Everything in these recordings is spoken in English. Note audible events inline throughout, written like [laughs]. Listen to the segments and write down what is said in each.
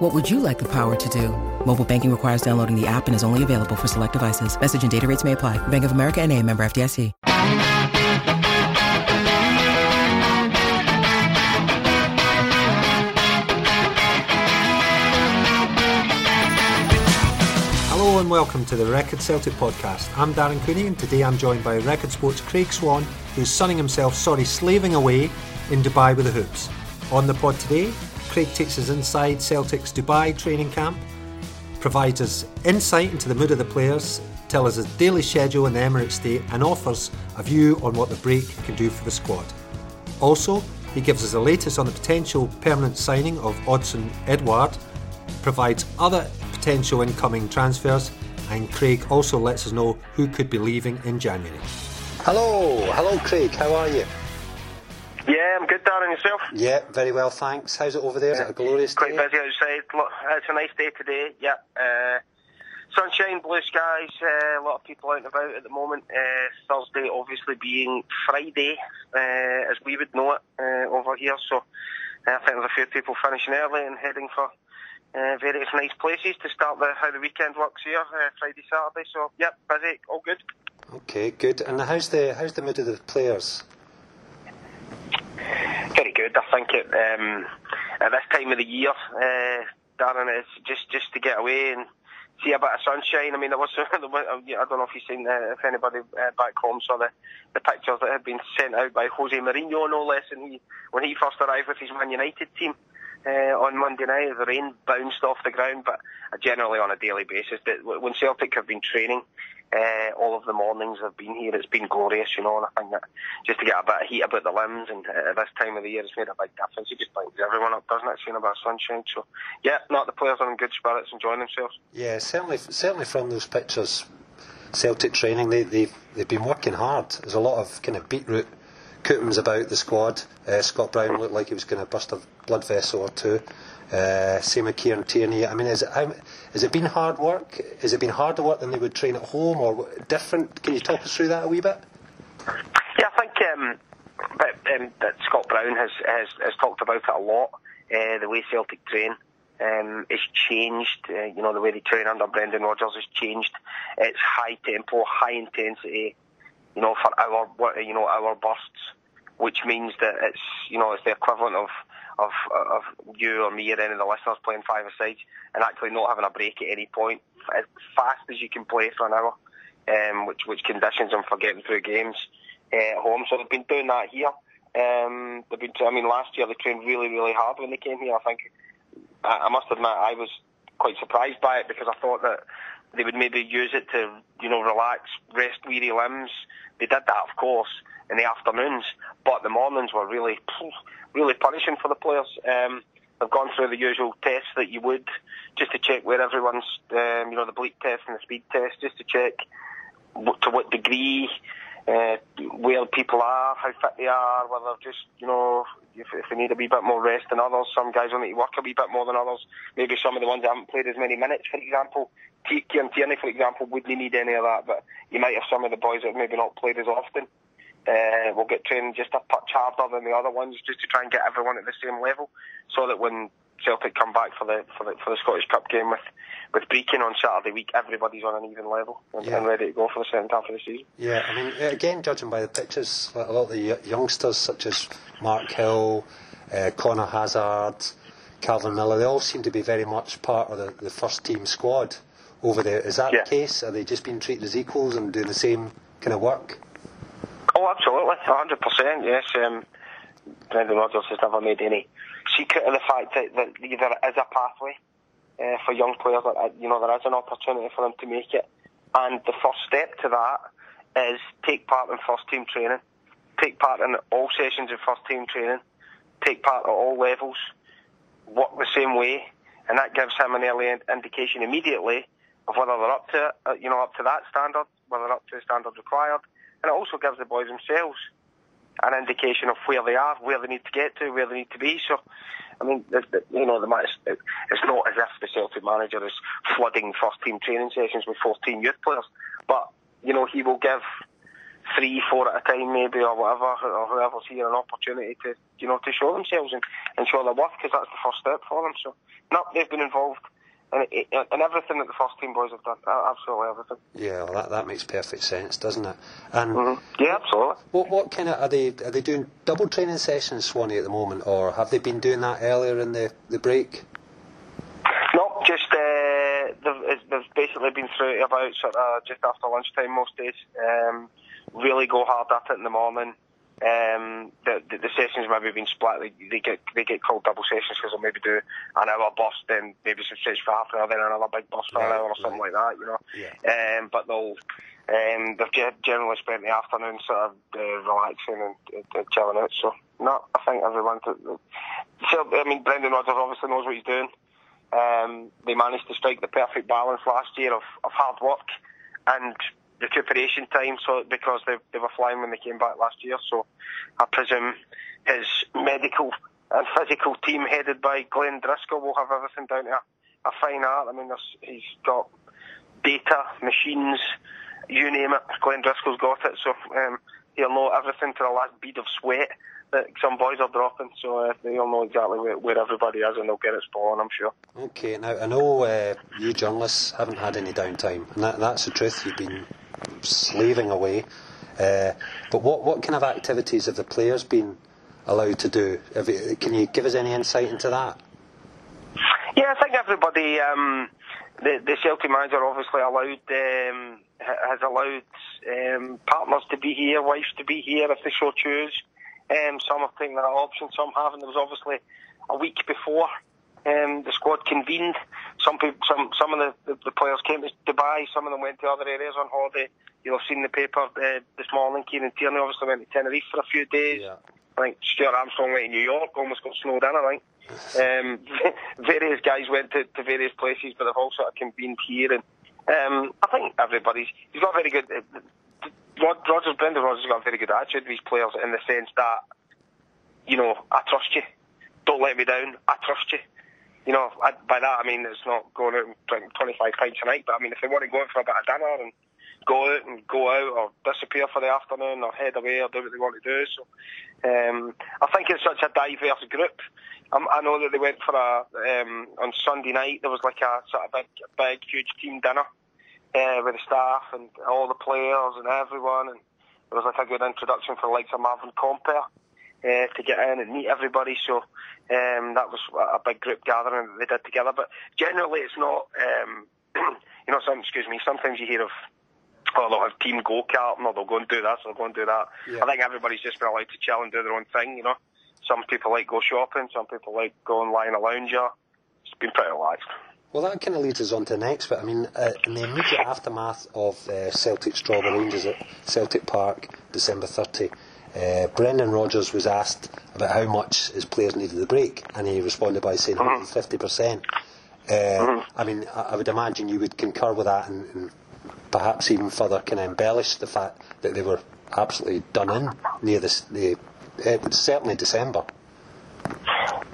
What would you like the power to do? Mobile banking requires downloading the app and is only available for select devices. Message and data rates may apply. Bank of America and a member FDIC. Hello and welcome to the Record Celtic podcast. I'm Darren Cooney and today I'm joined by Record Sports Craig Swan, who's sunning himself, sorry, slaving away in Dubai with the hoops. On the pod today, Craig takes us inside Celtic's Dubai training camp, provides us insight into the mood of the players, tells us his daily schedule in the Emirates State, and offers a view on what the break can do for the squad. Also, he gives us the latest on the potential permanent signing of Odsonne Edouard, provides other potential incoming transfers, and Craig also lets us know who could be leaving in January. Hello, hello Craig, how are you? Yeah, I'm good, Darren. Yourself? Yeah, very well, thanks. How's it over there? Is it a glorious Quite day? busy outside. Look, It's a nice day today. Yeah. Uh, sunshine, blue skies. Uh, a lot of people out and about at the moment. Uh, Thursday, obviously, being Friday, uh, as we would know it uh, over here. So uh, I think there's a few people finishing early and heading for uh, various nice places to start the, how the weekend works here, uh, Friday, Saturday. So, yeah, busy, all good. Okay, good. And how's the how's the mood of the players? Very good. I think it, um, at this time of the year, uh, Darren, it's just just to get away and see a bit of sunshine. I mean, there was, [laughs] I don't know if you've seen uh, if anybody uh, back home saw the, the pictures that had been sent out by Jose Mourinho, no less, than he, when he first arrived with his Man United team. Uh, on Monday night, the rain bounced off the ground, but generally on a daily basis. But when Celtic have been training, uh, all of the mornings I've been here, it's been glorious, you know, and I think that just to get a bit of heat about the limbs and uh, this time of the year, it's made a big difference. It just brings everyone up, doesn't it, seeing a bit of sunshine? So, yeah, not the players are in good spirits, enjoying themselves. Yeah, certainly, certainly from those pictures, Celtic training, they, they've, they've been working hard. There's a lot of kind of beetroot cootums about the squad. Uh, Scott Brown looked like he was going to burst a blood vessel or two. Uh, same with Kieran Tierney. I mean, is it, it been hard work? Has it been harder work than they would train at home or different? Can you talk us through that a wee bit? Yeah, I think um, but, um, that Scott Brown has, has, has talked about it a lot. Uh, the way Celtic train um, is changed. Uh, you know, the way they train under Brendan Rodgers has changed. It's high tempo, high intensity. You know, for our you know our bursts, which means that it's you know it's the equivalent of of of you or me or any of the listeners playing five aside and actually not having a break at any point as fast as you can play for an hour, um, which which conditions them for getting through games uh, at home. So they've been doing that here. Um, they've been. I mean, last year they trained really really hard when they came here. I think I, I must admit I was quite surprised by it because I thought that they would maybe use it to you know relax, rest weary limbs. They did that, of course, in the afternoons, but the mornings were really, really punishing for the players. Um, they've gone through the usual tests that you would, just to check where everyone's, um, you know, the bleep test and the speed test, just to check what, to what degree, uh, where people are, how fit they are, whether just, you know, if, if they need a wee bit more rest than others. Some guys to work a wee bit more than others. Maybe some of the ones that haven't played as many minutes, for example. Kieran Tierney, for example, wouldn't need any of that, but you might have some of the boys that have maybe not played as often. Uh, will get trained just a touch harder than the other ones, just to try and get everyone at the same level, so that when Celtic come back for the for the, for the Scottish Cup game with with Brechin on Saturday week, everybody's on an even level and, Yeah. and ready to go for the second half of the season. Yeah, I mean, again, judging by the pictures, a lot of the youngsters, such as Mark Hill, uh, Conor Hazard, Calvin Miller, they all seem to be very much part of the, the first team squad over there. Is that Yeah. the case? Are they just being treated as equals and doing the same kind of work? Oh, absolutely, hundred percent. Yes, um, Brendan Rodgers has never made any secret of the fact that, that there is a pathway uh, for young players. That uh, you know there is an opportunity for them to make it, and the first step to that is take part in first team training, take part in all sessions of first team training, take part at all levels, work the same way, and that gives him an early indication immediately of whether they're up to uh, you know up to that standard, whether they're up to the standard required, and it also gives the boys themselves an indication of where they are, where they need to get to, where they need to be. So, I mean, you know, the it's not as if the Celtic manager is flooding first team training sessions with 14 youth players, but you know, he will give three, four at a time, maybe, or whatever, or whoever's here an opportunity to, you know, to show themselves and, and show their worth, because that's the first step for them. So, no, they've been involved and, and everything that the first team boys have done, absolutely everything. Yeah, well, that that makes perfect sense, doesn't it? And mm-hmm. yeah, absolutely. What what kind of are they are they doing double training sessions, Swanee, at the moment, or have they been doing that earlier in the the break? No, just uh, they've, they've basically been through it about sort of just after lunchtime most days. Um, really go hard at it in the morning. Um, the, the, the sessions maybe been split. They, they get they get called double sessions because they'll maybe do an hour bus, then maybe some sessions for half an hour, then another big bus for right, an hour or something right. like that. You know. Yeah. Um, but they'll um, they've generally spent the afternoon sort of uh, relaxing and, and, chilling out. So no, I think everyone. To, so, I mean, Brendan Rodgers obviously knows what he's doing. Um, they managed to strike the perfect balance last year of, of hard work and recuperation time, so because they they were flying when they came back last year. So I presume his medical and physical team, headed by Glenn Driscoll, will have everything down to a, a fine art. I mean, he's got data, machines, you name it. Glenn Driscoll's got it, so um, he'll know everything to the last bead of sweat that some boys are dropping, so uh, they'll know exactly where, where, everybody is and they'll get it spot on, I'm sure. Okay, now I know uh, you journalists haven't had any downtime, and that, that's the truth. You've been slaving away. Uh, but what, what kind of activities have the players been allowed to do? You, can you give us any insight into that? Yeah, I think everybody, um, the, the Celtic manager obviously allowed, um, has allowed um, partners to be here, wives to be here if they so choose. Um, some have taken that option, some haven't. There was obviously a week before um, the squad convened. Some people, some some of the, the, players came to Dubai. Some of them went to other areas on holiday. You'll have seen the paper uh, this morning. Kieran Tierney obviously went to Tenerife for a few days. Yeah. I think Stuart Armstrong went to New York, almost got snowed in. I think um, [laughs] various guys went to, to various places, but they've all sort of convened here. And um, I think everybody's he's got a very good. Uh, Rodgers, Brendan Rodgers has got a very good attitude with his players in the sense that, you know, I trust you. Don't let me down. I trust you you know, I, by that I mean it's not going out and drinking 25 pints a night, but I mean if they want to go out for a bit of dinner and go out and go out or disappear for the afternoon or head away or do what they want to do. So um, I think it's such a diverse group. Um, I know that they went for a um, on Sunday night. There was like a sort of big, big, huge team dinner uh, with the staff and all the players and everyone, and it was like a good introduction for the likes of Marvin Compper uh, to get in and meet everybody. So um, that was a big group gathering that they did together. But generally, it's not. Um, [clears throat] you know, some excuse me. Sometimes you hear of. Oh, they'll have team go karting, or they'll go and do this, or they'll go and do that. Yeah. I think everybody's just been allowed to chill and do their own thing. You know, some people like go shopping, some people like go and lie in a lounger. It's been pretty relaxed. Well, that kind of leads us on to the next bit. I mean, uh, in the immediate aftermath of uh, Celtic Strawberry Rangers at Celtic Park, December 30, uh, Brendan Rodgers was asked about how much his players needed the break, and he responded by saying 150 uh-huh. percent. Uh, uh-huh. I mean, I, I, would imagine you would concur with that, and, and perhaps even further kind of embellish the fact that they were absolutely done in near this, the uh, certainly December.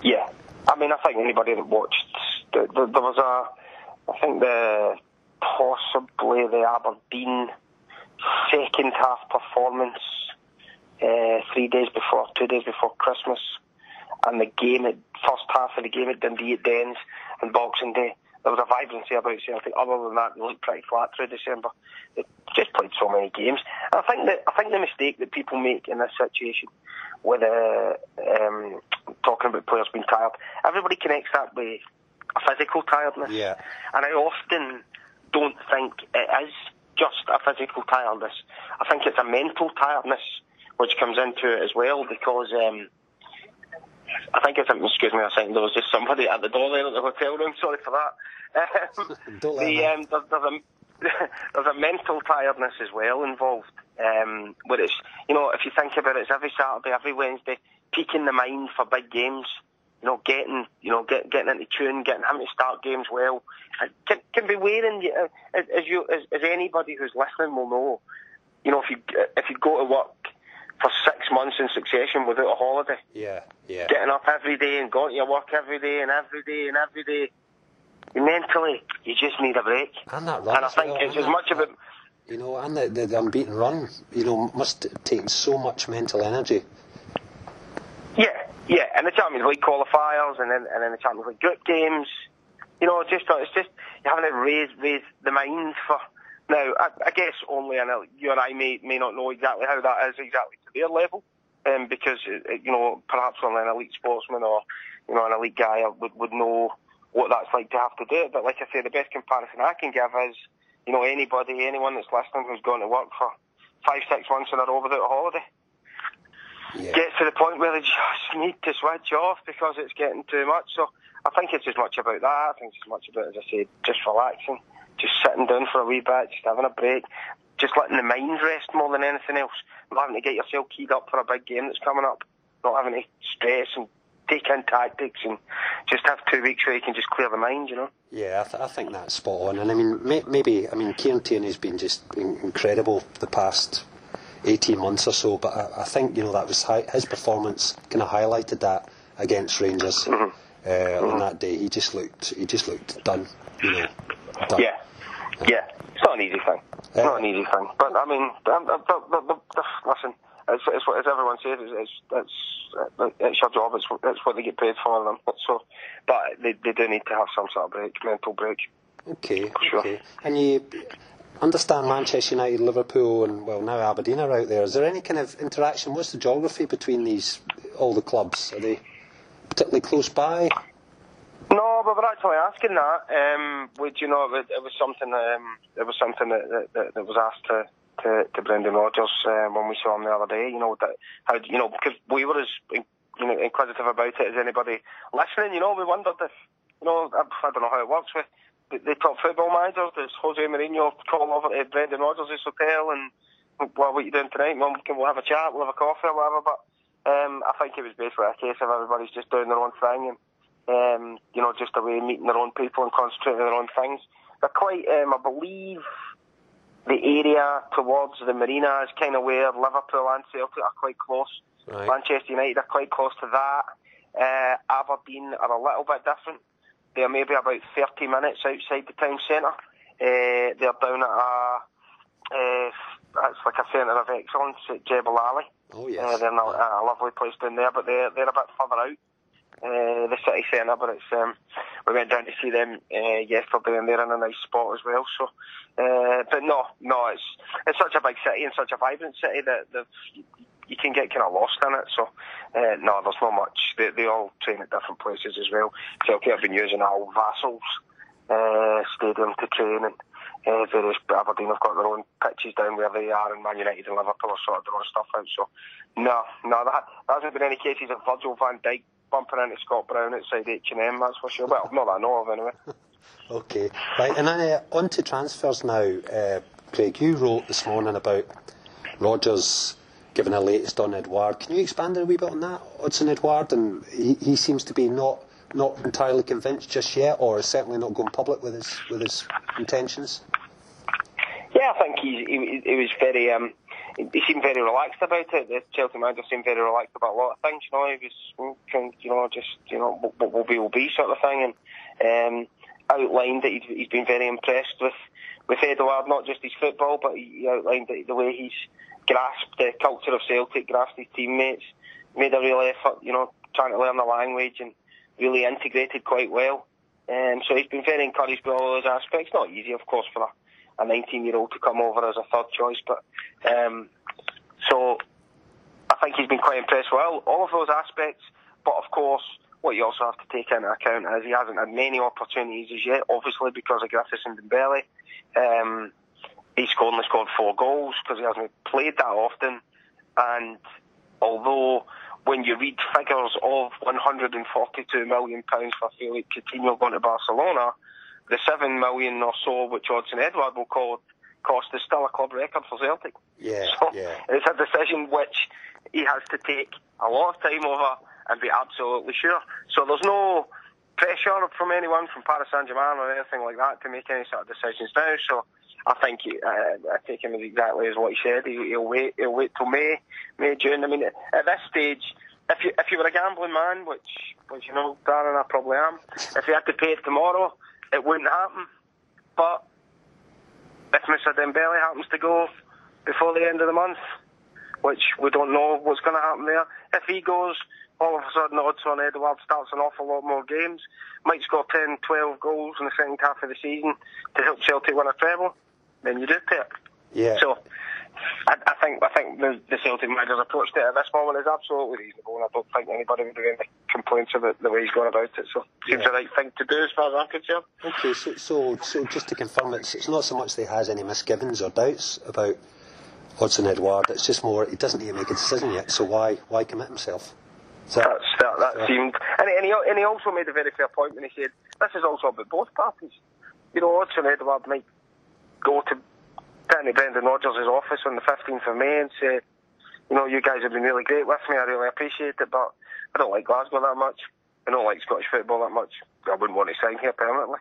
Yeah, I mean, I think anybody that watched, the, the, there was a, I think the possibly the Aberdeen second half performance uh, three days before, two days before Christmas, and the game, at, first half of the game at Dundee at Dens and Boxing Day. There was a vibrancy about Celtic. Other than that, they looked pretty flat through December. They just played so many games. And I think that I think the mistake that people make in this situation, with uh, um, talking about players being tired, everybody connects that with a physical tiredness. Yeah. And I often don't think it is just a physical tiredness. I think it's a mental tiredness which comes into it as well because um, I think it's excuse me a second. There was just somebody at the door there at the hotel room. Sorry for that. [laughs] [laughs] Don't the, um, there's, there's, a [laughs] there's a mental tiredness as well involved. Um, where it's you know if you think about it, it's every Saturday, every Wednesday, peaking the mind for big games. You know, getting you know get, getting into tune, getting having to start games well, it can, can be wearing. Uh, as, as you as, as anybody who's listening will know, you know, if you if you go to work for six months in succession without a holiday, yeah, yeah, getting up every day and going to your work every day and every day and every day, mentally you just need a break. And that run and I think well, it's as much of it. you know, and the, the, the unbeaten run, you know, must take so much mental energy. Yeah, yeah, and the Champions League qualifiers, and then and then the Champions League group games. You know, just it's just you having to raise raise the mind for. Now, I, I guess only and you and I may may not know exactly how that is exactly their level, um, because uh, you know perhaps only an elite sportsman or you know an elite guy would would know what that's like to have to do it. But like I say, the best comparison I can give is you know anybody, anyone that's listening who's going to work for five six months in a row without a holiday yeah. gets to the point where they just need to switch off because it's getting too much. So I think it's as much about that. I think it's as much about, as I say, just relaxing, just sitting down for a wee bit, just having a break, just letting the mind rest more than anything else. Not having to get yourself keyed up for a big game that's coming up. Not having to stress and take in tactics and just have two weeks where you can just clear the mind, you know. Yeah, I, th- I think that's spot on. And I mean, may- maybe I mean Kieran Tierney's been just incredible the past 18 months or so. But I, I think you know that was his performance kind of highlighted that against Rangers mm-hmm. Uh, mm-hmm. on that day. He just looked he just looked done. You know, done. Yeah, yeah. It's not an easy thing. It's not an easy thing. But I mean, listen. It's, it's what as everyone says. It's, it's it's it's your job. It's it's what they get paid for. Them. So, but they they do need to have some sort of break, mental break. Okay, sure. okay. And you understand Manchester United, Liverpool, and well now Aberdeen are out there. Is there any kind of interaction? What's the geography between these all the clubs? Are they particularly close by? No, but we're actually asking that. Um, would you know it, it was something? Um, it was something that, that, that was asked to, to, to Brendan Rodgers um, when we saw him the other day. You know that how you know because we were as you know inquisitive about it as anybody listening. You know we wondered if you know I, I don't know how it works with the top football managers. Does Jose Mourinho call over to Brendan Rodgers' hotel and, well, what are you doing tonight? Well, can we'll have a chat, we'll have a coffee or whatever. But um, I think it was basically a case of everybody's just doing their own thing and, um, you know, just away meeting their own people and concentrating on their own things. They're quite, um, I believe, the area towards the marina is kind of where Liverpool and Celtic are quite close. Right. Manchester United are quite close to that. Uh, Aberdeen are a little bit different. They're maybe about 30 minutes outside the town centre. Uh, they're down at a, uh, it's like a centre of excellence at Jebel Ali. Oh yes. Uh, they're not, a lovely place down there, but they're they're a bit further out. The city centre, but it's um, we went down to see them uh, yesterday, and they're in a nice spot as well. So, uh, but no, no, it's it's such a big city and such a vibrant city that you can get kind of lost in it. So, uh, no, there's not much. They, they all train at different places as well. Celtic have been using Al Wasl's uh, Stadium to train, and uh, various Aberdeen have got their own pitches down where they are, and Man United and Liverpool have sorted their own stuff out. So, no, no, that, hasn't been any cases of Virgil van Dijk bumping into Scott Brown outside H&M, that's for sure. Well, not that I know of, anyway. [laughs] okay, right, and then uh, on to transfers now. Uh, Craig, you wrote this morning about Rodgers giving a latest on Edouard. Can you expand a wee bit on that, Odsonne Edouard? And he, he seems to be not not entirely convinced just yet, or is certainly not going public with his with his intentions. Yeah, I think he he, he was very um, he seemed very relaxed about it. The Chelsea manager seemed very relaxed about a lot of things. You know, he was you know just you know what will be will be sort of thing, and um, outlined that he's, he's been very impressed with with Edouard, not just his football, but he outlined the, the way he's grasped the culture of Celtic, grasped his teammates, made a real effort, you know, trying to learn the language and really integrated quite well. Um, so he's been very encouraged by all those aspects. Not easy, of course, for a, a 19-year-old to come over as a third choice, but um, so I think he's been quite impressed with all, all of those aspects. But of course, what you also have to take into account is he hasn't had many opportunities as yet, obviously because of Griffiths and Dembele. Um, he's only scored four goals because he hasn't played that often. And although when you read figures of 142 million pounds for Felix Coutinho going to Barcelona, the seven million or so which Odsonne Edouard will call cost is still a club record for Celtic. Yeah, [laughs] so yeah. it's a decision which he has to take a lot of time over and be absolutely sure. So there's no pressure from anyone from Paris Saint Germain or anything like that to make any sort of decisions now. So I think he, uh, I take him as exactly as what he said. He, will wait. He'll wait till May, May, June. I mean, at this stage, if you if you were a gambling man, which which you know, Darren, I probably am. If you had to pay it tomorrow, it wouldn't happen. But if Mr Dembele happens to go before the end of the month, which we don't know what's going to happen there, if he goes, all of a sudden Odsonne Edouard starts an awful lot more games, might score 10, 12 goals in the second half of the season to help Celtic win a treble, then you do pay it. Yeah. So I, I think I think the, the Celtic manager's approach to it at this moment is absolutely reasonable, and I don't think anybody would have any complaints about the way he's going about it. So it seems yeah. the right thing to do as far as I'm concerned. Okay, so so, so just to confirm, it's, it's not so much that he has any misgivings or doubts about Odsonne Edouard. It's just more he doesn't need to make a decision yet. So why why commit himself? So, That's, that, that yeah. seemed, and, and, he, and he also made a very fair point when he said this is also about both parties. You know, Odsonne Edouard might go to Danny Brendan Rodgers' office on the 15th of May and say, you know, you guys have been really great with me. I really appreciate it, but I don't like Glasgow that much. I don't like Scottish football that much. I wouldn't want to sign here permanently.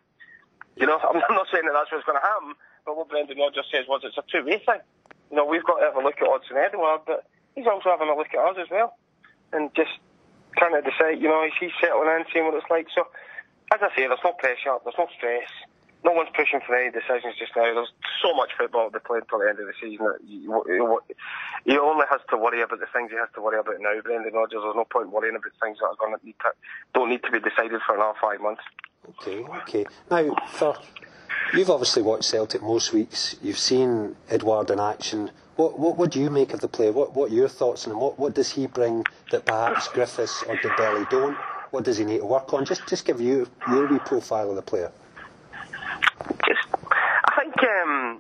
You know, [laughs] I'm not saying that that's what's going to happen, but what Brendan Rodgers says was it's a two-way thing. You know, we've got to have a look at Odsonne Edouard, but he's also having a look at us as well, and just trying to decide. You know, he's settling in, seeing what it's like. So, as I say, there's no pressure, there's no stress no one's pushing for any decisions just now. There's so much football to be played till the end of the season that he only has to worry about the things he has to worry about now. Brendan Rodgers, there's no point worrying about things that are going to need to, don't need to be decided for another five months. Okay, okay. Now, for you've obviously watched Celtic most weeks. You've seen Edouard in action. What, what, do you make of the player? What, what are your thoughts on him? What, what does he bring that perhaps Griffiths or Dembele don't? What does he need to work on? Just, just give you your wee profile of the player just, I think um,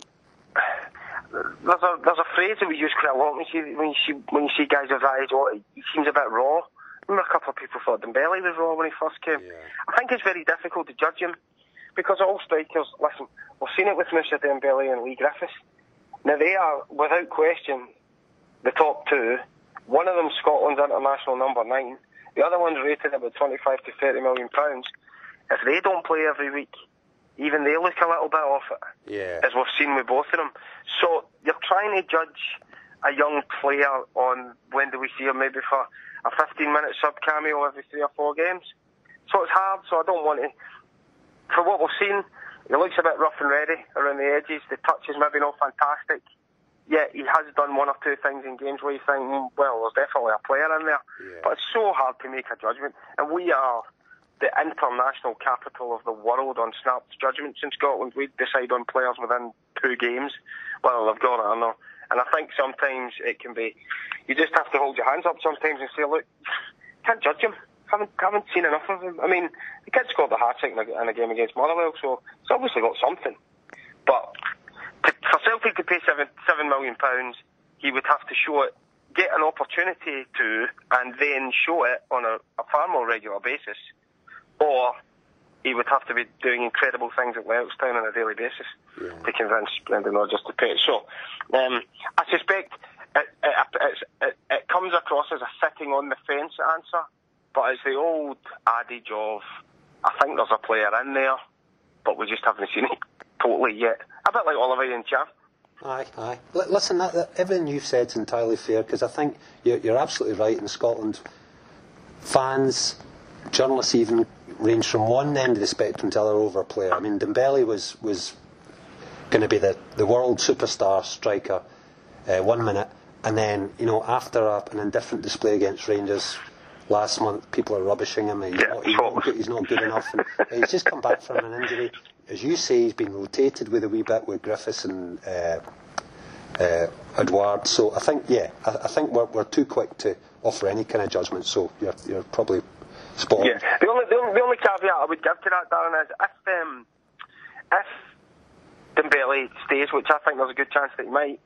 there's a there's a phrase that we use quite a lot when you see when you see when you see guys of that age. Oh, he seems a bit raw. I remember a couple of people thought Dembele was raw when he first came. Yeah. I think it's very difficult to judge him because all strikers. Listen, we've seen it with Moussa Dembele and Leigh Griffiths. Now they are without question the top two. One of them Scotland's international number nine. The other one's rated about 25 to 30 million pounds. If they don't play every week, even they look a little bit off it. Yeah. As we've seen with both of them. So you're trying to judge a young player on when do we see him maybe for a 15 minute sub cameo every three or four games. So it's hard, so I don't want to. For what we've seen, he looks a bit rough and ready around the edges. The touch is maybe not fantastic. Yet he has done one or two things in games where you think, hmm, well, there's definitely a player in there. Yeah. But it's so hard to make a judgment. And we are the international capital of the world on snap judgments in Scotland. We decide on players within two games, whether they've got it or not. And I think sometimes it can be, you just have to hold your hands up sometimes and say, look, can't judge him. Haven't haven't seen enough of him. I mean, the kid scored the hat trick in, in a game against Motherwell, so he's obviously got something. But to, for Celtic to pay seven seven million pounds, he would have to show it, get an opportunity to, and then show it on a, a far more regular basis or he would have to be doing incredible things at Lennoxtown on a daily basis yeah. to convince Brendan Rodgers to pay it. So um, I suspect it, it, it, it, comes across as a sitting on the fence answer, but it's the old adage of I think there's a player in there, but we just haven't seen it totally yet. A bit like Oliver and Chav. Aye, aye. L- listen, that, that, everything you've said is entirely fair because I think you're, you're absolutely right. In Scotland, fans, journalists even range from one end of the spectrum to the other over player. I mean, Dembele was was going to be the, the world superstar striker uh, one minute, and then you know after a, an indifferent display against Rangers last month, people are rubbishing him. He's, not, he's, not, he's not, good enough, and he's just come back from an injury. As you say, he's been rotated with a wee bit with Griffiths and. Uh, uh, Edouard. So I think, yeah, I, I think we're, we're too quick to offer any kind of judgment. So you're, you're probably spot. Yeah. The only, the only, the only caveat I would give to that, Darren, is if um, if Dembele stays, which I think there's a good chance that he might.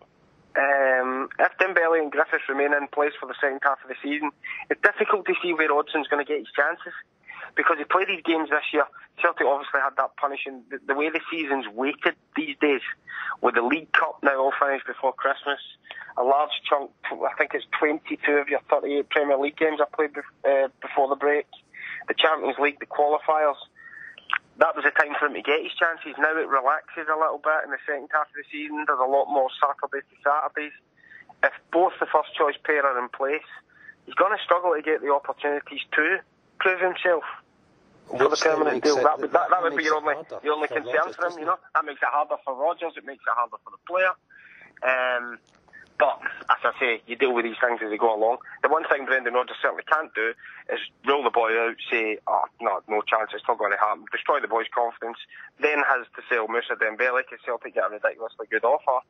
Um, if Dembele and Griffiths remain in place for the second half of the season, it's difficult to see where Odsonne's going to get his chances because he played these games this year. Celtic obviously had that punishing. The, the way the season's weighted these days, with the League Cup now all finished before Christmas, a large chunk, I think it's 22 of your 38 Premier League games I played uh, before the break, the Champions League, the qualifiers. that was the time for him to get his chances. Now it relaxes a little bit in the second half of the season. There's a lot more Saturdays to Saturdays. If both the first choice pair are in place, he's going to struggle to get the opportunities to prove himself for the permanent deal. It, that would that, that, would be your only your only concern Rodgers, for him. You know, that makes it harder for Rodgers. It makes it harder for the player. Um, but as I say, you deal with these things as they go along. The one thing Brendan Rodgers certainly can't do is roll the boy out, say, "Oh, no, no chance, it's not going to happen," destroy the boy's confidence. Then has to sell Moussa Dembele because Celtic get a ridiculously good offer,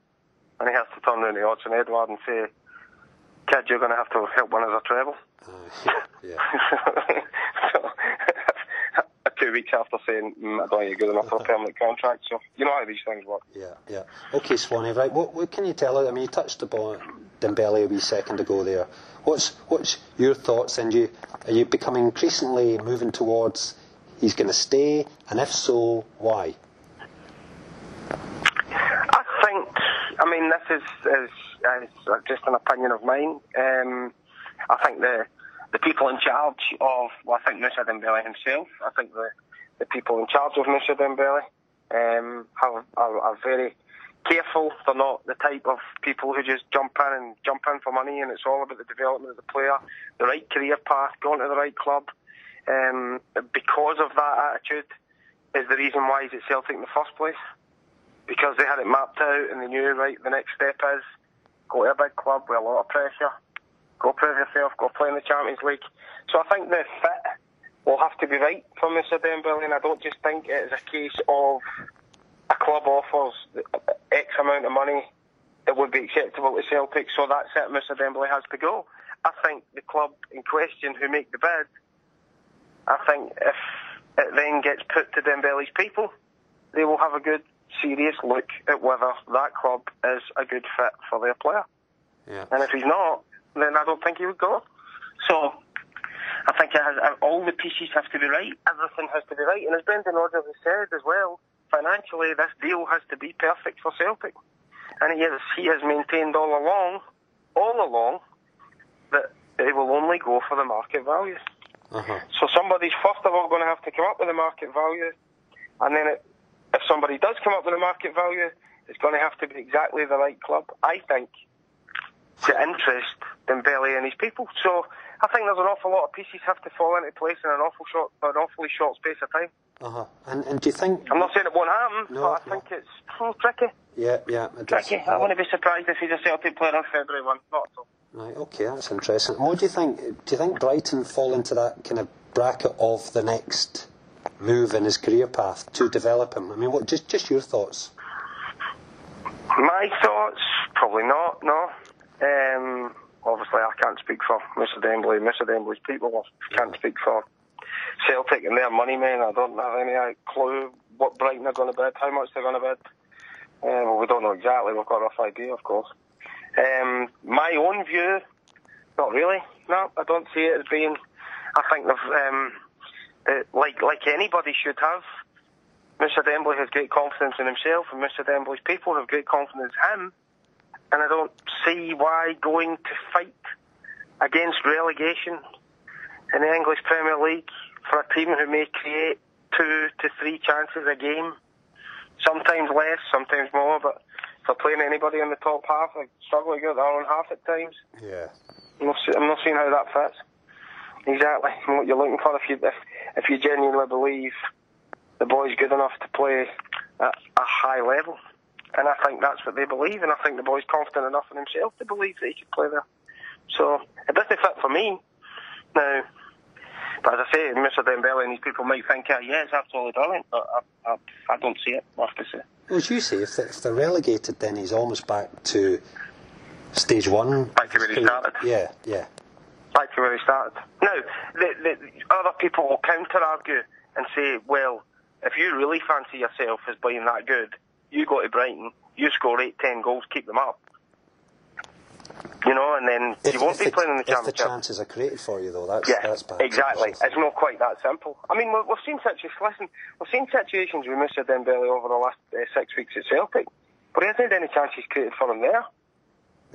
and he has to turn around to Odsonne Edouard and say, "Kid, you're going to have to help win us a treble." Uh, [laughs] yeah. [laughs] [laughs] so, two weeks after saying mm, I don't think you're good enough for a permanent contract. So you know how these things work. Yeah, yeah. Okay, Swanee, right? What, what can you tell us? I mean, you touched upon Dembele a wee second ago there. What's what's your thoughts? And you are you becoming increasingly moving towards he's going to stay, and if so, why? I think. I mean, this is, is, is just an opinion of mine. Um, I think the the people in charge of, well, I think Moussa Dembele himself, I think the, the people in charge of Moussa Dembele um, have, are, are very careful. They're not the type of people who just jump in and jump in for money, and it's all about the development of the player, the right career path, going to the right club. Um, because of that attitude, is the reason why he's at Celtic in the first place. Because they had it mapped out and they knew, right, the next step is go to a big club with a lot of pressure, go prove yourself, go play in the Champions League. So I think the fit will have to be right for Mr Dembele, and I don't just think it is a case of a club offers X amount of money that would be acceptable to Celtic, so that's it, Mr Dembele has to go. I think the club in question who make the bid, I think if it then gets put to Dembele's people, they will have a good, serious look at whether that club is a good fit for their player. Yeah. And if he's not, then I don't think he would go. So I think it has all the pieces have to be right. Everything has to be right. And as Brendan Rodgers has said as well, financially this deal has to be perfect for Celtic. And he has he has maintained all along, all along, that they will only go for the market value. Uh-huh. So somebody's first of all going to have to come up with the market value, and then it, if somebody does come up with the market value, it's going to have to be exactly the right club. I think to interest Dembele and his people. So I think there's an awful lot of pieces have to fall into place in an awful short, an awfully short space of time. Uh huh. And, and do you think? I'm not saying it won't happen, no, but I think it's oh, tricky. Yeah, yeah. Tricky. I wouldn't be surprised if he's a Celtic player on February one. Not at all. Right. Okay, that's interesting. What do you think? Do you think Brighton fall into that kind of bracket of the next move in his career path to develop him? I mean, what? Just just your thoughts. My thoughts? Probably not. No. Um, obviously, I can't speak for Mr. Dembele, Mr. Dembele's people. I can't speak for Celtic and their money men. I don't have any clue what Brighton are going to bid, how much they're going to bid. Uh, well, we don't know exactly. We've got a rough idea, of course. Um, my own view, not really. No, I don't see it as being. I think they've, um, like like anybody should have. Mr. Dembele has great confidence in himself, and Mr. Dembele's people have great confidence in him and I don't see why going to fight against relegation in the English Premier League for a team who may create two to three chances a game, sometimes less, sometimes more, but for playing anybody in the top half, I struggle to get their own half at times. Yeah. I'm not, I'm not seeing how that fits. Exactly. what you're looking for if you if, if you genuinely believe the boy's good enough to play at a high level. And I think that's what they believe, and I think the boy's confident enough in himself to believe that he could play there. So it doesn't fit for me. Now, but as I say, Mr. Dembele and these people might think, oh, yeah, it's absolutely brilliant, but I, I, I don't see it, I have to say. Well, as you say, if they're, if they're relegated, then he's almost back to stage one. Back to where he started. Yeah, yeah. Back to where he started. Now, the, the, other people will counter argue and say, well, if you really fancy yourself as being that good, you go to Brighton, you score eight, ten goals, keep them up. You know, and then if, you won't be the, playing in the championship. If the chances are created for you, though, that's yeah, that's bad. Exactly, it's not quite that simple. I mean, we've seen situations. Listen, we've seen situations with Mr Dembele over the last uh, six weeks at Celtic, but he hasn't had any chances created for him there.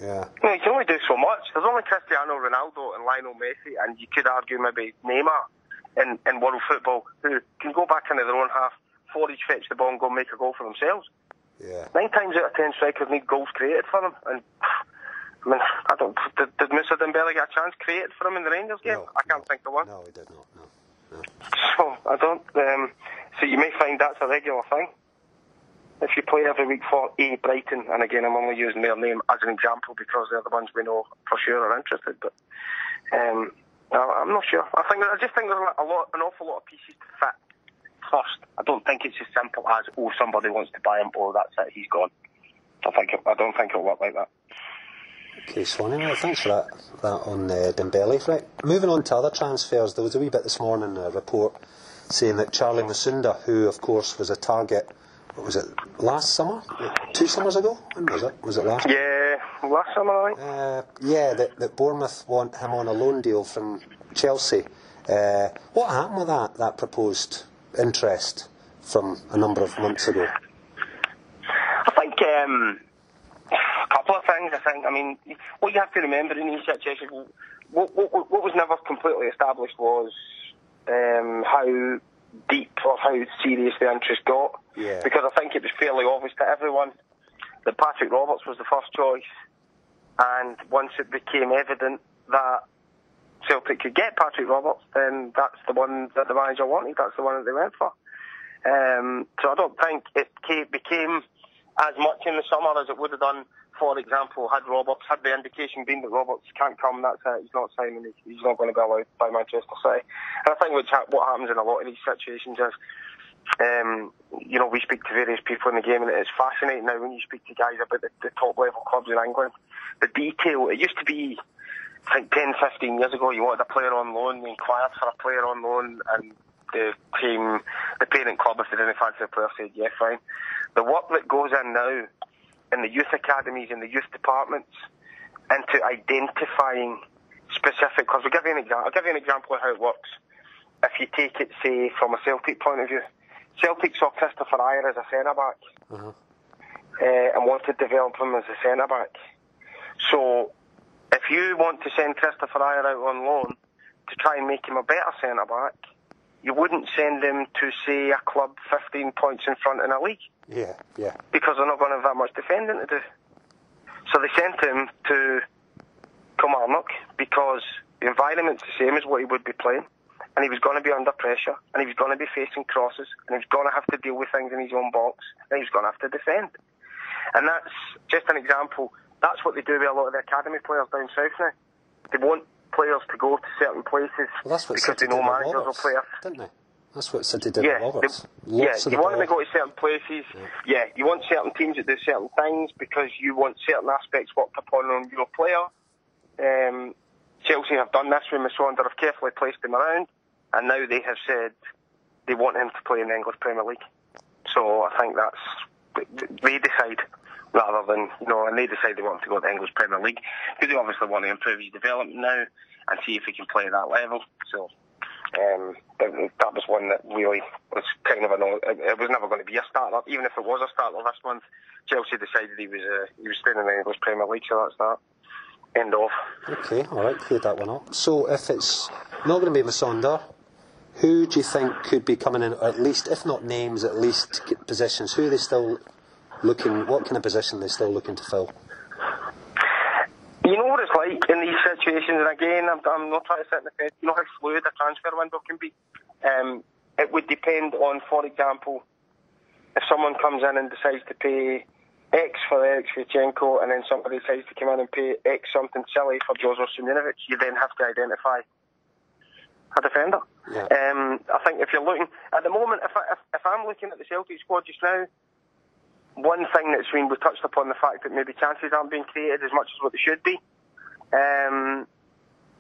Yeah. You, know, you can only do so much. There's only Cristiano Ronaldo and Lionel Messi, and you could argue maybe Neymar in, in world football who can go back into their own half he'd fetch the ball and go and make a goal for themselves. Yeah. Nine times out of ten, strikers need goals created for them. And I mean, I don't. Did, did Moussa Dembele get a chance created for him in the Rangers game? No, I can't no. think of one. No, he did not. No. no. So I don't. Um, so you may find that's a regular thing. If you play every week for A Brighton, and again I'm only using their name as an example because they're the ones we know for sure are interested. But um, I- I'm not sure. I think I just think there's a lot, an awful lot of pieces to fit. First, I don't think it's as simple as oh somebody wants to buy him, oh that's it, he's gone. I think it, I don't think it'll work like that. Okay, Swanee, well, thanks for that, that on uh, Dembele. Right, moving on to other transfers, there was a wee bit this morning, a report saying that Charly Musonda, who of course was a target, what was it, last summer? Two summers ago? When was it? Was it last? Yeah, last summer I think. Uh, yeah, that, that Bournemouth want him on a loan deal from Chelsea. Uh, what happened with that, that proposed interest from a number of months ago? I think um, a couple of things. I think. I mean, what you have to remember in these situations, what, what, what was never completely established was um, how deep or how serious the interest got. Yeah. Because I think it was fairly obvious to everyone that Patrick Roberts was the first choice, and once it became evident that Celtic could get Patrick Roberts, then that's the one that the manager wanted. That's the one that they went for. Um, so I don't think it became as much in the summer as it would have done, for example, had Roberts, had the indication been that Roberts can't come, that's it, he's not signing, he- he's not going to be allowed by Manchester City. And I think what happens in a lot of these situations is, um, you know, we speak to various people in the game and it's fascinating now when you speak to guys about the, the top level clubs in England. The detail, it used to be, I think 10, 15 years ago, you wanted a player on loan, you inquired for a player on loan and the team, the parent club, if they didn't fancy the player, said, yeah, fine. The work that goes in now in the youth academies, in the youth departments, into identifying specific, because I'll give you an example, I'll give you an example of how it works. If you take it, say, from a Celtic point of view, Celtic saw Kristoffer Ajer as a centre-back Uh-huh. uh, and want to develop him as a centre-back. So, if you want to send Kristoffer Ajer out on loan to try and make him a better centre-back, you wouldn't send him to, say, a club 15 points in front in a league Yeah, yeah. because they're not going to have that much defending to do. So they sent him to Kilmarnock because the environment's the same as what he would be playing, and he was going to be under pressure, and he was going to be facing crosses, and he was going to have to deal with things in his own box, and he was going to have to defend. And that's just an example. That's what they do with a lot of the academy players down south now. They want players to go to certain places Well, that's what because City they know managers will Roberts, play a didn't they? That's what City did yeah, with Roberts. they- yeah. the You want them to go to certain places. Yeah. you want certain teams that do certain things because you want certain aspects worked upon on your player. Um, Chelsea have done this with Musonda, have carefully placed him around, and now they have said they want him to play in the English Premier League. So I think that's they decide rather than you know, and they decide they want to go to the English Premier League because they obviously want to improve his development now and see if he can play at that level. So um, that, that was one that really was kind of a no. It, it was never going to be a starter, even if it was a starter this month. Chelsea decided he was uh, he was staying in the English Premier League, so that's that. End of. Okay, all right, cleared that one up. So if it's not going to be Musonda, who do you think could be coming in, at least, if not names, at least positions? Who are they still looking? What kind of position they're still looking to fill? You know what it's like in these situations, and again, I'm, I'm not trying to sit in the fence. You know how fluid a transfer window can be. Um, it would depend on, for example, if someone comes in and decides to pay X for Erik Sviatchenko, and then somebody decides to come in and pay X something silly for Joseph Simunovic, you then have to identify a defender. Yeah. Um, I think if you're looking at the moment, if, I, if if I'm looking at the Celtic squad just now, one thing that's been we touched upon the fact that maybe chances aren't being created as much as what they should be. Um,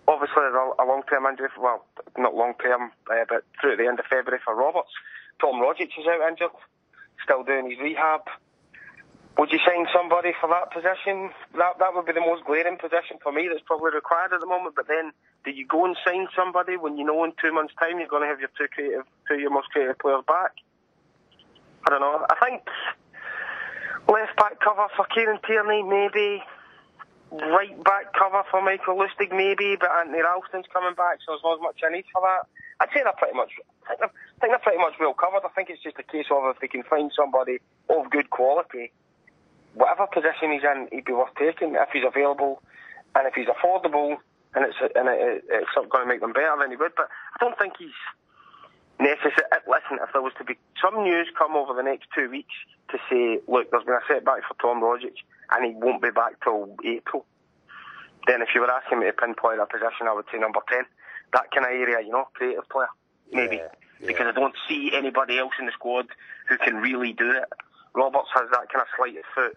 obviously, a, a long-term injury. For, well, not long-term, uh, but through the end of February for Roberts. Tom Rogic is out injured, still doing his rehab. Would you sign somebody for that position? That that would be the most glaring position for me. That's probably required at the moment. But then, do you go and sign somebody when you know in two months' time you're going to have your two creative, two your most creative players back? I don't know. I think left back cover for Kieran Tierney, maybe. Right back cover for Mikael Lustig, maybe. But Anthony Ralston's coming back, so there's not as much I need for that. I'd say they're pretty much. I think they're, pretty much well covered. I think it's just a case of if they can find somebody of good quality, whatever position he's in, he'd be worth taking if he's available, and if he's affordable, and it's and it, it's not going to make them better, then he would. But I don't think he's necessary. Uh, listen, if there was to be some news come over the next two weeks to say, look, there's been a setback for Tom Rogic, and he won't be back till April. Then, if you were asking me to pinpoint a position, I would say number ten. That kind of area, you know, creative player, maybe. Yeah, yeah. Because I don't see anybody else in the squad who can really do it. Roberts has that kind of slight foot,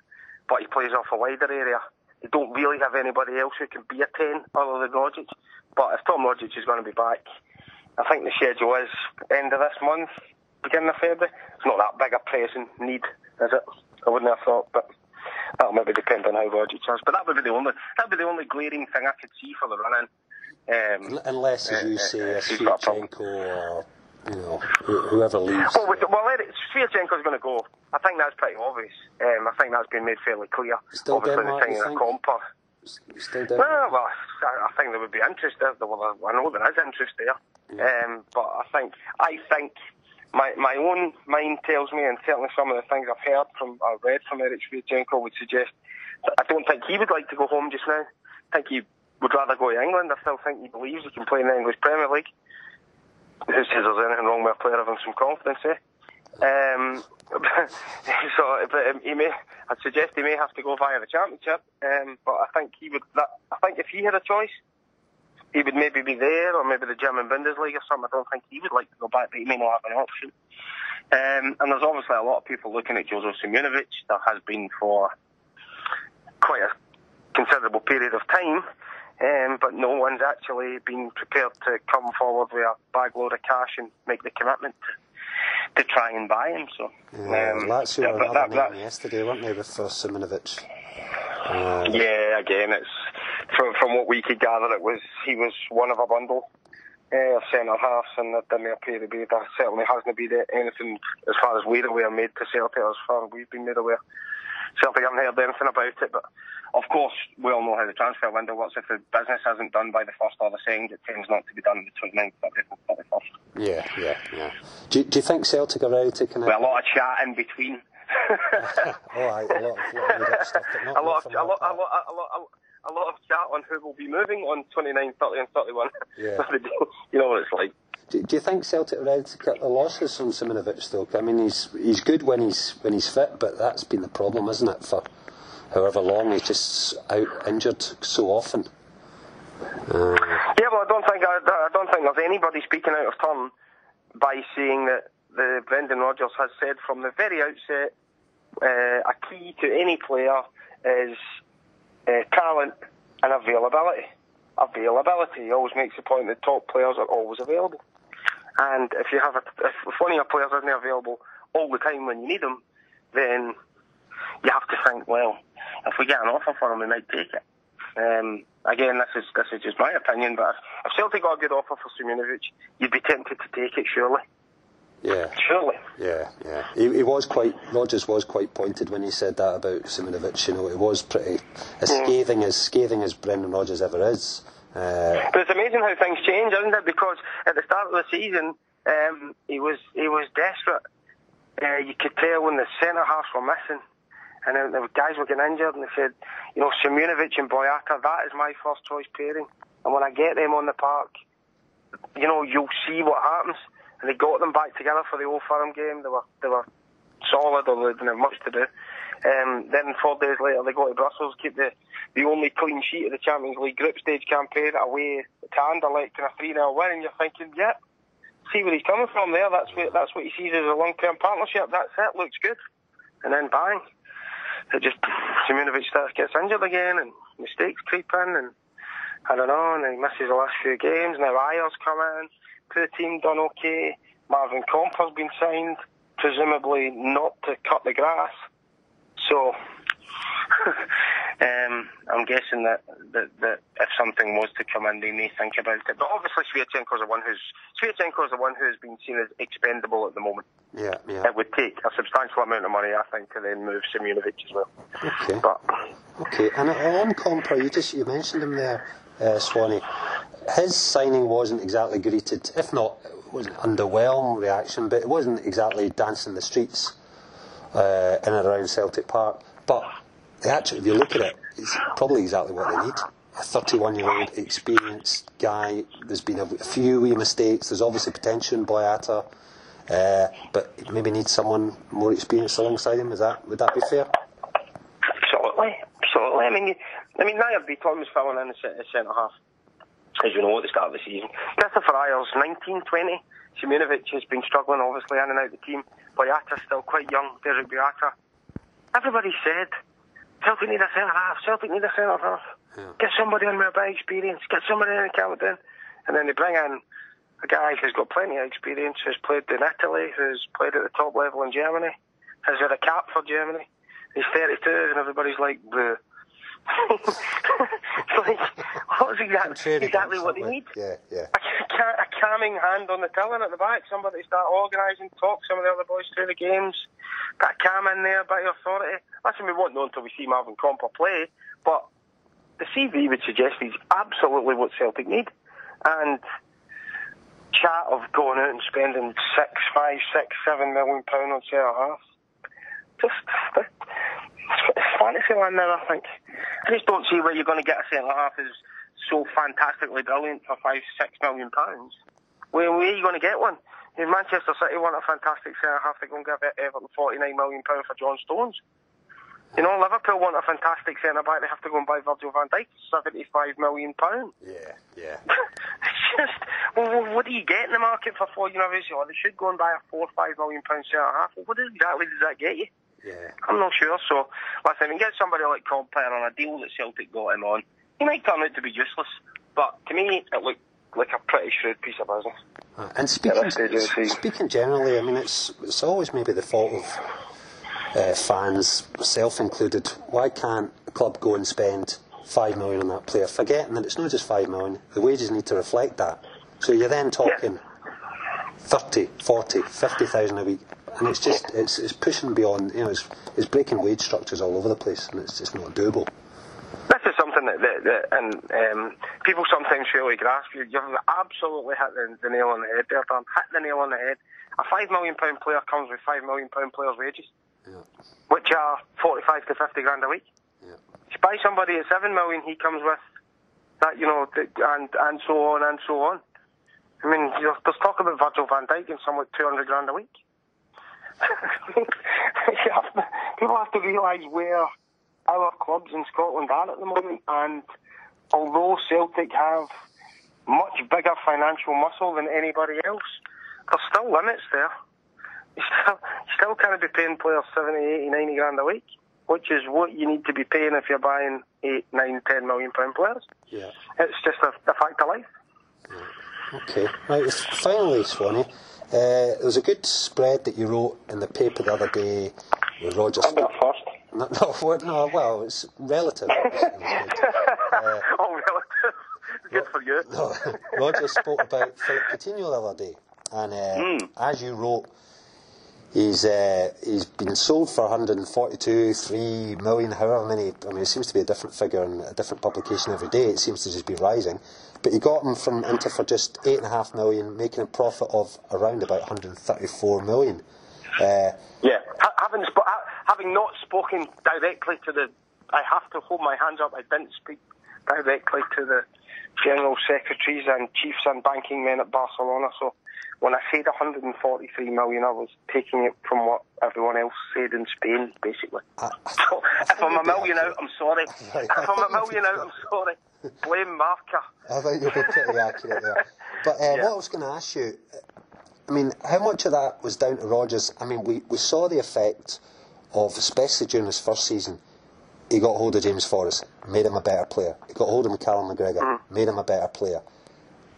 but he plays off a wider area. They don't really have anybody else who can be a 10 other than Rogic. But if Tom Rogic is going to be back, I think the schedule is end of this month, beginning of February. It's not that big a pressing need, is it? I wouldn't have thought, but that'll maybe depend on how Rogic is. But that would be the only that would be the only glaring thing I could see for the running. Um, Unless, as you uh, say, uh, a a problem. Sviatchenko or you know whoever leaves. Well, with, well, Erik, Sviatchenko's going to go. I think that's pretty obvious. Um, I think that's been made fairly clear. Still Obviously, Denmark, the you signing of think? Compper. Still down. Well, well, I I think there would be interest there. Well, I know there is interest there. Um, but I think I think my my own mind tells me, and certainly some of the things I've heard from I've read from Erik Sviatchenko would suggest that I don't think he would like to go home just now. I think he would rather go to England. I still think he believes he can play in the English Premier League. Who says there's anything wrong with a player having some confidence, eh? Um, [laughs] so, but um, he may. I'd suggest he may have to go via the championship. Um, but I think he would. That, I think if he had a choice, he would maybe be there, or maybe the German Bundesliga or something. I don't think he would like to go back, but he may not have an option. Um, and there's obviously a lot of people looking at Jozo Simunovic. There has been for quite a considerable period of time. Um, but no one's actually been prepared to come forward with a bag load of cash and make the commitment to, try and buy him. So, Yeah, um, Lazio yeah, were that- yesterday, weren't they, with for Simunovic? Uh, Yeah, again, it's from from what we could gather, it was he was one of a bundle uh, of centre halves, and that didn't appear to be. That certainly hasn't been anything as far as we're aware made to Celtic, as far as we've been made aware. Celtic haven't heard anything about it, but of course we all know how the transfer window works. If the business isn't done by the first or the second, it tends not to be done the 29th, 30th, or 31st. yeah, yeah, yeah. Do, you- do you think Celtic are ready to kind With a lot of chat in between. A lot of, lot of stuff, not a lot, of, a, lot, a, part. lot, a, lot, a lot of chat on who will be moving on 29, 30 and 31. Yeah. [laughs] you know what it's like. Do, do you think Celtic are ready to cut the losses on Simunovic, though? I mean, he's he's good when he's when he's fit, but that's been the problem, isn't it, for however long he's just out injured so often. Uh, Yeah, well, I don't think I, I don't think there's anybody speaking out of turn by saying that the Brendan Rodgers has said from the very outset uh, a key to any player is uh, talent and availability. Availability. He always makes the point that top players are always available. And if you have a, if one of your players isn't available all the time when you need them, then you have to think, well, if we get an offer for him, we might take it. Um, again, this is this is just my opinion, but if, if Celtic got a good offer for Simunovic, you'd be tempted to take it, surely. yeah, Surely. yeah, yeah. He, he was quite Rodgers was quite pointed when he said that about Simunovic. You know, it was pretty as scathing as scathing as Brendan Rodgers ever is. Uh, But it's amazing how things change, isn't it? Because at the start of the season, um, he was he was desperate. Uh, you could tell when the centre halves were missing, and then the guys were getting injured, and they said, you know, Simunovic and Boyata, that is my first choice pairing. And when I get them on the park, you know, you'll see what happens. And they got them back together for the Old Firm game. They were they were solid, or they didn't have much to do. Um, then four days later, they go to Brussels, keep the the only clean sheet of the Champions League group stage campaign away to Anderlecht in a 3 0 win, and you're thinking, yeah, see where he's coming from there. That's what that's what he sees as a long term partnership. That's it. Looks good. And then bang, it just Simunovic starts gets injured again, and mistakes creep in, and I don't know, and he misses the last few games. Now Ajer's come in, the team done okay. Marvin Compper's been signed, presumably not to cut the grass. So [laughs] um, I'm guessing that, that that if something was to come in, they may think about it. But obviously, Sviatchenko's the one who's Sviatchenko's the one who's been seen as expendable at the moment. yeah, yeah. It would take a substantial amount of money, I think, to then move Simunovic as well. Okay. But Okay, and on Compper, you just you mentioned him there, uh, Swanee. His signing wasn't exactly greeted, if not it was an underwhelmed reaction, but it wasn't exactly dancing the streets uh, in and around Celtic Park. But actually, if you look at it, it's probably exactly what they need. A 31 year old experienced guy. There's been a few wee mistakes. There's obviously potential in Boyata. Uh, but maybe needs someone more experienced alongside him. Is that would that be fair? Absolutely, absolutely. I mean, I mean, Nir Bitton was filling in the centre half, as you know, at the start of the season. Kristoffer Ajer's, 19, 20. Simunovic has been struggling, obviously, in and out of the team. Boyata's still quite young. Dedryck Boyata. Everybody said Celtic need a centre half. Celtic need a centre half. Yeah. Get somebody in with a big experience. Get somebody in the captain. And then they bring in a guy who's got plenty of experience, who's played in Italy, who's played at the top level in Germany, has had a cap for Germany. He's 32, and everybody's like, Bleh. [laughs] it's like, what exactly, exactly what they need? Yeah, yeah. Calming hand on the tiller at the back, somebody to start organising, talk some of the other boys through the games, that calm in there, bit of authority. Listen, we won't know until we see Marvin Compper play, but the CV would suggest he's absolutely what Celtic need. And chat of going out and spending six, five, six, seven million pound on centre half. Just it's fantasy land now. I think. I just don't see where you're going to get a centre half is so fantastically brilliant for five, six million pounds. Where, where are you going to get one? If Manchester City want a fantastic centre half, they're going to give Everton forty nine million pound for John Stones. You know, Liverpool want a fantastic centre back. They have to go and buy Virgil van Dijk, seventy-five million pound. Yeah, yeah. [laughs] it's just, well, what do you get in the market for four? You know, they should go and buy a four, five million pound centre half. Well, what exactly does that get you? Yeah. I'm not sure. So, listen, we get somebody like Compper on a deal that Celtic got him on. He might turn out to be useless, but to me, it looked like a pretty shrewd piece of business. Uh, and speaking, speaking generally, I mean, it's it's always maybe the fault of uh, fans, self included, why can't a club go and spend five million on that player, forgetting that it's not just five million, the wages need to reflect that. So you're then talking yeah. 30, 40, 50,000 a week, and it's just it's, it's pushing beyond, you know, it's, it's breaking wage structures all over the place, and it's just not doable. That, that, and um, people sometimes feel like grasp. You, you've absolutely hit the, the nail on the head there, Dan. Hit the nail on the head. A five million pound player comes with five million pound players' wages yeah. which are 45 to 50 grand a week. Yeah. You buy somebody at 7 million, he comes with that, you know, and, and so on and so on. I mean, there's talk about Virgil van Dijk and someone 200 grand a week. [laughs] People have to realise where our clubs in Scotland are at the moment, and although Celtic have much bigger financial muscle than anybody else, there's still limits there you still, you still can't be paying players 70, 80, 90 grand a week, which is what you need to be paying if you're buying 8, 9, 10 million pound players. Yeah. It's just a, a fact of life. Yeah. Okay. Right, finally, Swanee, uh, there was a good spread that you wrote in the paper the other day with Roger. I'm not first. No, no, no, well, it's relative. uh, [laughs] oh, relative. Good for you. No, [laughs] Roger spoke about Philip Coutinho the other day, and uh, mm. as you wrote, He's uh, he's been sold for 142, 3 million, however many. I mean, it seems to be a different figure in a different publication every day. It seems to just be rising. But he got him from Inter for just eight and a half million, making a profit of around about 134 million. Uh, yeah, having sp- having not spoken directly to the, I have to hold my hands up. I didn't speak directly to the general secretaries and chiefs and banking men at Barcelona, so when I said 143 million, I was taking it from what everyone else said in Spain, basically. I, I, [laughs] so if I'm a million out, I'm sorry. [laughs] Right, if I'm a million out, I'm sorry. [laughs] Blame Marca. I think you'll be pretty accurate there. But uh, yeah. what I was going to ask you, I mean, how much of that was down to Rodgers? I mean, we, we saw the effect of, especially during his first season, he got hold of James Forrest, made him a better player. He got hold of Callum McGregor, mm. made him a better player.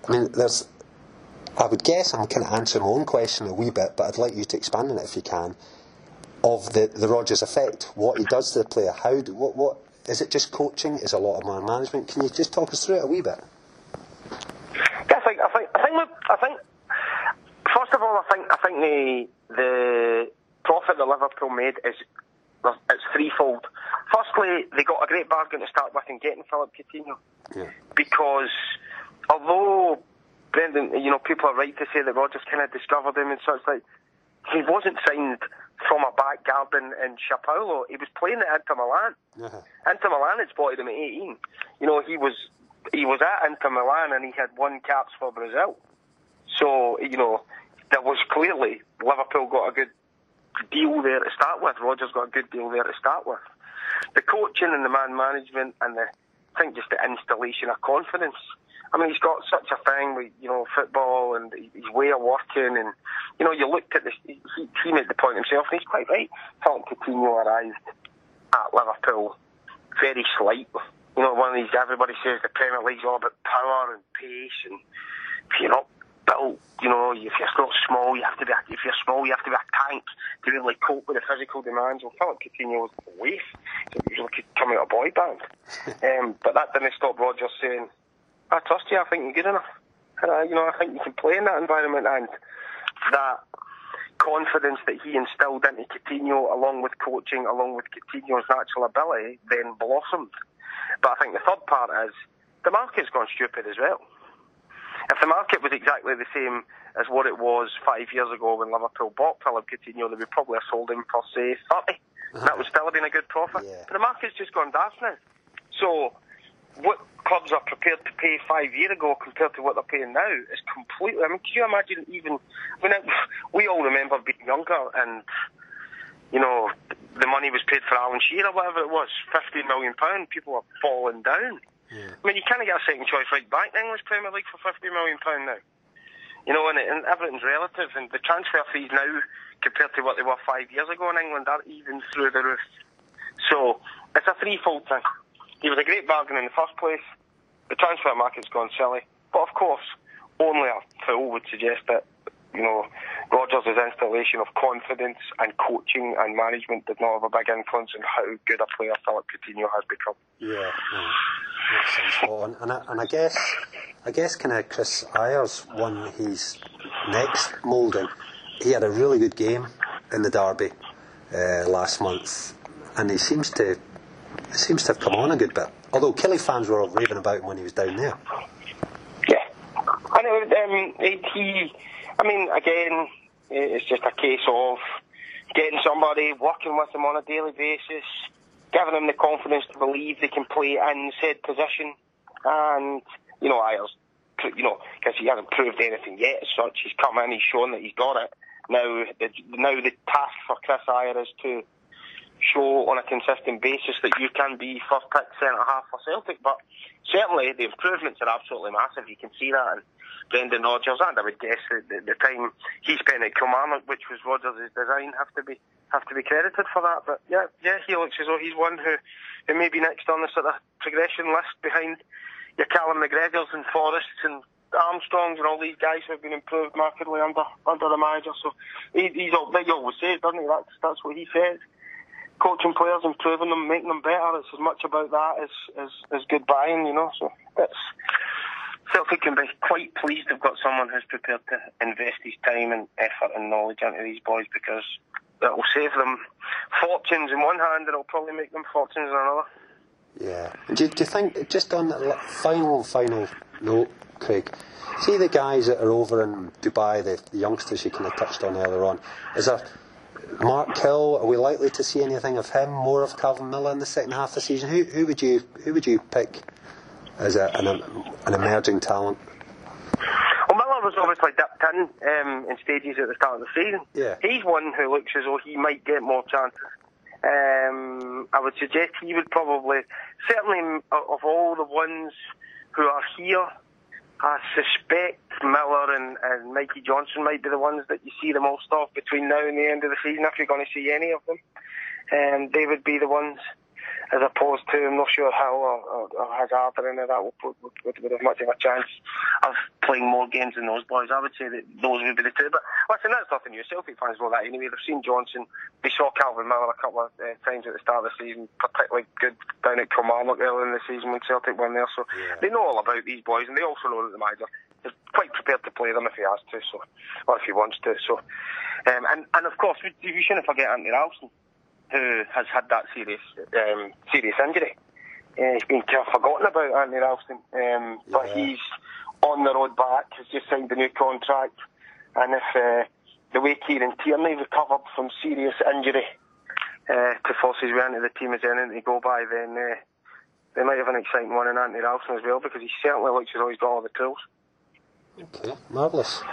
I mean, there's I would guess I'm kind of answering my own question a wee bit, but I'd like you to expand on it if you can. Of the, the Rodgers effect, what he does to the player, how do, what what is it just coaching? Is a lot of man management? Can you just talk us through it a wee bit? Yeah, I think I think I think, I think of all, I think I think the the profit that Liverpool made is it's threefold. Firstly, they got a great bargain to start with in getting Philip Coutinho yeah. because although Brendan, you know, people are right to say that Rodgers kind of discovered him and such. Like he wasn't signed from a back garden in Sao Paulo. He was playing at Inter Milan. Uh-huh. Inter Milan had spotted him at 18. You know, he was he was at Inter Milan and he had won caps for Brazil. So you know, there was clearly Liverpool got a good deal there to start with. Rodgers got a good deal there to start with. The coaching and the man management and the I think just the installation of confidence I mean, he's got such a thing with you know football and his way of working, and you know, you looked at this. He, he made the point himself, and he's quite right. Philip Coutinho arrived at Liverpool very slight. You know, one of these. Everybody says the Premier League's all about power and pace, and you're not built, you know, if you're not small, you have to be. If you're small, you have to be a tank to really cope with the physical demands. Well, Philip Coutinho was a waif. So he was like coming out a boy band. [laughs] um, but that didn't stop Rodgers saying I trust you. I think you're good enough. And, uh, you know, I think you can play in that environment and that confidence that he instilled into Coutinho, along with coaching, along with Coutinho's natural ability, then blossomed. But I think the third part is the market's gone stupid as well. The market was exactly the same as what it was five years ago when Liverpool bought Philip Coutinho, they would probably have sold him for say 30. Uh-huh. That would still have been a good profit. Yeah. But the market's just gone daft now. So what clubs are prepared to pay five years ago compared to what they're paying now is completely. I mean, can you imagine even? I mean, [laughs] we all remember being younger and you know the money was paid for Alan Shearer or whatever it was, fifteen million pound. People are falling down. Yeah. I mean, you can't get a second choice right back in the English Premier League for fifty million pound now. You know, and, and everything's relative, and the transfer fees now compared to what they were five years ago in England are even through the roof. So it's a threefold thing. He was a great bargain in the first place. The transfer market's gone silly. But of course, only a fool would suggest that, you know, Rodgers' installation of confidence and coaching and management did not have a big influence on how good a player Philip Coutinho has become. Yeah, yeah. makes sense. And I, and I guess, I guess kind of Kris Ajer's won his next moulding. He had a really good game in the derby uh, last month, and he seems to seems to have come on a good bit. Although Killie fans were all raving about him when he was down there. Yeah, I know. Um, he, I mean, again, it's just a case of getting somebody working with them on a daily basis, giving them the confidence to believe they can play in said position, and you know, Ajer, you know, because he hasn't proved anything yet as such. He's come in, he's shown that he's got it. Now, the, now the task for Kris Ajer is to show on a consistent basis that you can be first pick centre half for Celtic. But certainly the improvements are absolutely massive. You can see that. And Brendan Rodgers, and I would guess that the, the time he spent at Kilmarnock, which was Rodgers' design, have to be have to be credited for that. But yeah, yeah, he looks as though he's one who, who may be next on the sort of progression list behind your Callum McGregors and Forrests and Armstrongs and all these guys who have been improved markedly under under the manager. So he, he's all, he always says, doesn't he? That's that's what he says coaching players, improving them, making them better. It's as much about that as as, as good buying, you know. So it's Celtic can be quite pleased they've got someone who's prepared to invest his time and effort and knowledge into these boys because it will save them fortunes in one hand and it'll probably make them fortunes in another. Yeah. Do, do you think, just on that final, final note, Craig, see the guys that are over in Dubai, the, the youngsters you kind of touched on earlier on, is there Mark Hill, are we likely to see anything of him? More of Calvin Miller in the second half of the season? Who, who would you who would you pick as a, an, an emerging talent? Well, Miller was obviously dipped in um, in stages at the start of the season. Yeah. He's one who looks as though he might get more chances. Um, I would suggest he would probably, certainly of all the ones who are here, I suspect Miller and, and Mikey Johnston might be the ones that you see the most of between now and the end of the season, if you're going to see any of them. Um, they would be the ones as opposed to I'm not sure how or, or, or Hazard or any of that would, would, would, would have much of a chance of playing more games than those boys. I would say that those would be the two. But listen, that's nothing new. Celtic fans know that anyway. They've seen Johnston. They saw Calvin Miller a couple of uh, times at the start of the season, particularly good down at Kilmarnock earlier in the season when Celtic won there. So yeah. they know all about these boys, and they also know that the manager is quite prepared to play them if he has to, so or if he wants to. So, um, and and of course, we, we shouldn't forget Anthony Ralston who has had that serious um, serious injury. Uh, he's been kind of forgotten about Andy Ralston, um, but he's on the road back. Has just signed a new contract, and if uh, the way Kieran Tierney recovered from serious injury uh, to force his way into the team as anything to go by, then uh, they might have an exciting one in Anthony Ralston as well, because he certainly looks as though he's got all the tools. Okay, marvellous.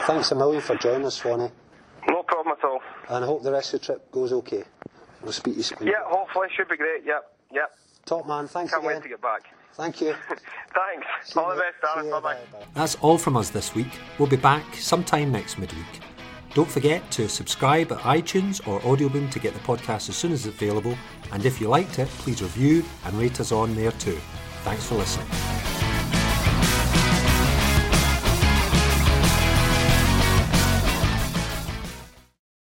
Thanks a million for joining us, Swanee. No problem at all. And I hope the rest of the trip goes okay. We'll speak to you soon. Yeah, hopefully, should be great. Yep, yep. Top man, thanks Can't again. wait to get back. Thank you. [laughs] Thanks. See all you, the best, mate. Darren. Bye bye. bye-bye. That's all from us this week. We'll be back sometime next midweek. Don't forget to subscribe at iTunes or Audioboom to get the podcast as soon as it's available. And if you liked it, please review and rate us on there too. Thanks for listening.